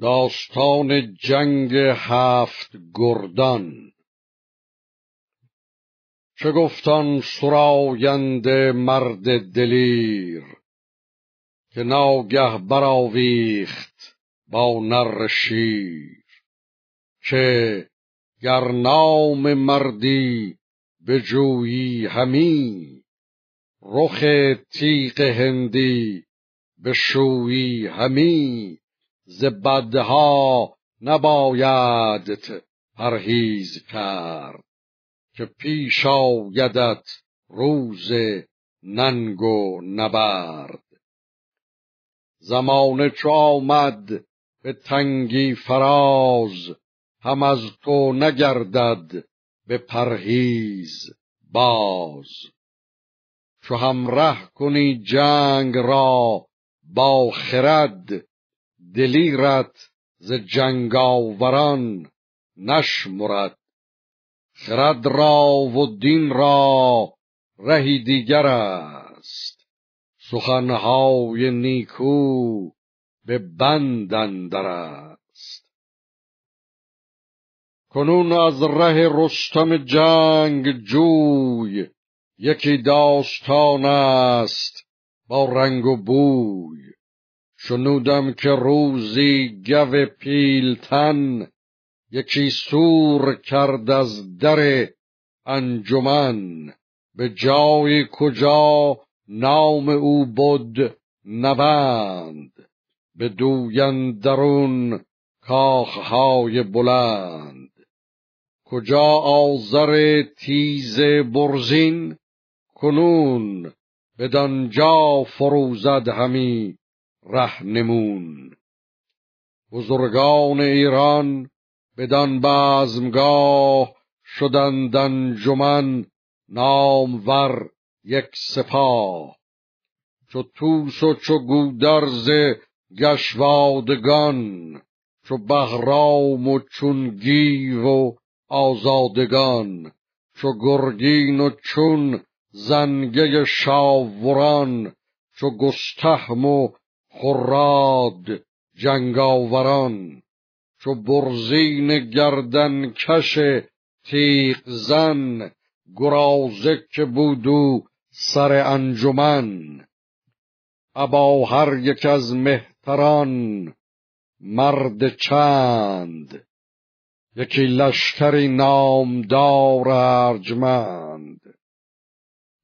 داستان جنگ هفت گردان. چه گفتان سراینده مرد دلیر که ناگه براویخت با نر شیر که گر نام مردی به جویی همی رخ تیغ هندی به شویی همی. ز بدها نبایدت پرهیز کرد که پیش آیدت روز ننگ و نبرد. زمانه چو آمد به تنگی فراز هم از تو نگردد به پرهیز باز. چو همره کنی جنگ را با خرد دلیرت ز جنگاوران نشمرد. خرد را و دین را رهی دیگر است. سخنهای نیکو به بند اندر است. کنون از ره رستم جنگ جوی یکی داستان است با رنگ و بوی. شنودم که روزی گو پیلتن یکی سور کرد از در انجمن. به جای کجا نام او بود نوند به دویندرون کاخهای بلند. کجا آذر تیز برزین؟ کنون بدانجا فروزد همی. رهنمون بزرگان ایران بدان بزمگاه شدند انجمن نامور یک سپاه. چو توس و چو گودرز گشوادگان چو بهرام و چون گیو و آزادگان چو گرگین و چون زنگه شاوران چو گستهم و خراد جنگاوران چو برزین گردن کش تیغ زن گرازه که بودو سر انجمن. ابا هر یک از مهتران مرد چند یکی لشکری نامدار ارجمند.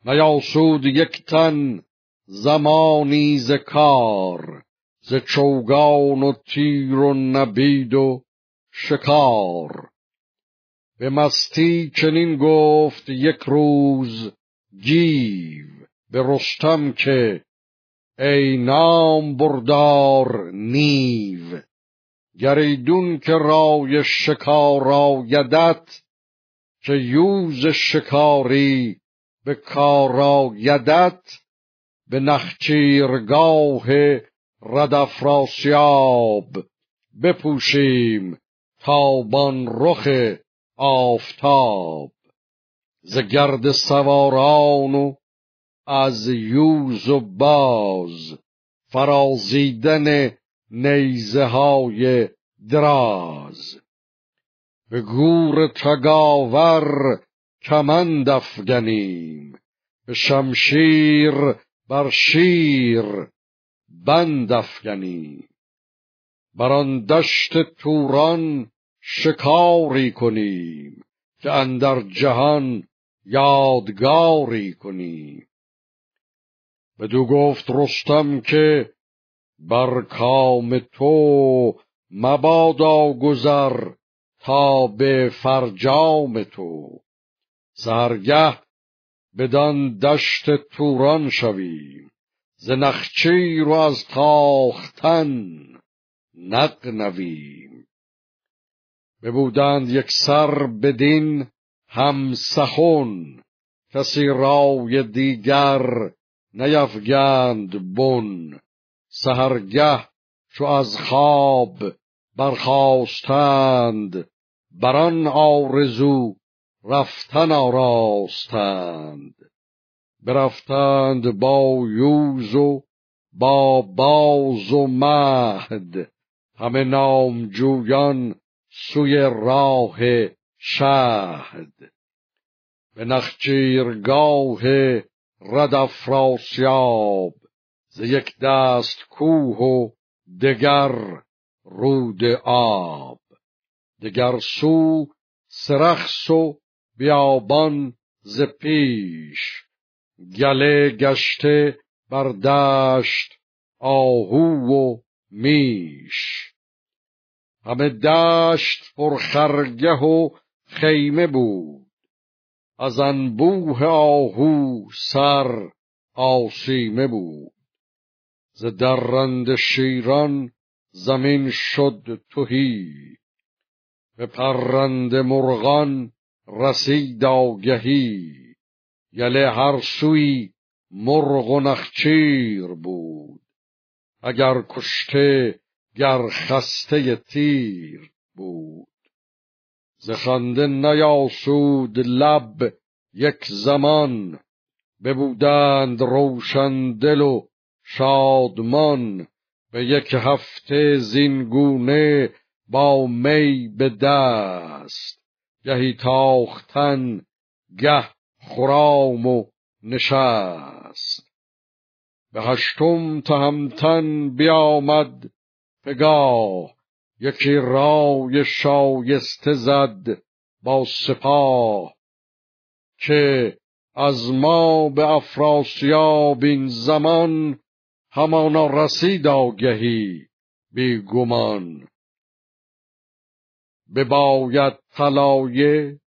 نیاسود یک تن زمانی ز کار ز چوگان و تیر و نبید و شکار. به مستی چنین گفت یک روز گیو به رستم که ای نام بردار نیو گریدون که رای شکار آیدت که یوز شکاری به کار آیدت. به نخچیرگاه ردفراسیاب بپوشیم تابان رخ آفتاب. ز گرد سواران و از یوز و باز فرازیدن نیزه های دراز. به گور تگاور کمند افگنیم به شمشیر بر شیر بند افگنیم بر آن دشت توران شکاری کنیم که اندر جهان یادگاری کنیم. بدو گفت رستم که بر کام تو مبادا گذر تا به فرجام تو. سرگه بدان دشت توران شویم. ز نخچیر و از تاختن نقنویم ببودند یک سر بدین هم سخن کسی رای دیگر نیفگند بن. سهرگه چو از خواب برخواستند بران آرزو رفتن آراستند. برفتند با یوز و با باز و مهد. همه نامجویان سوی راه شهد. به نخچیرگاه رد افراسیاب. ز یک دست کوه و دگر رود آب. دگر سو سرخس و بیابان ز پیش گله گشته بر دشت آهو و میش. همه دشت پر خرگه و خیمه بود. از انبوه آهو سر آسیمه بود. ز درنده شیران زمین شد تهی. به پرنده مرغان رسید آگهی. یله هر سوی مرغ و نخچیر بود. اگر کشته گر خسته تیر بود. ز خنده نیاسود لب یک زمان. ببودند روشن دل و شادمان. به یک هفته زینگونه با می به دست. گهی تاختن گه خرام و نشست. به هشتم تهمتن بیامد پگاه یکی رای شایسته زد با سپاه که از ما به افراسیاب این زمان همانا رسید آگهی بی گمان بباید طلایه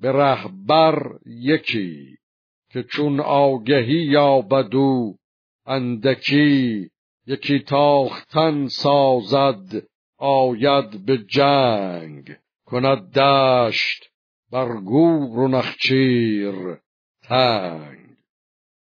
به رهبر یکی که چون آگهی یابد او اندکی یکی تاختن سازد آید به جنگ کند دشت بر گور و نخچیر تنگ.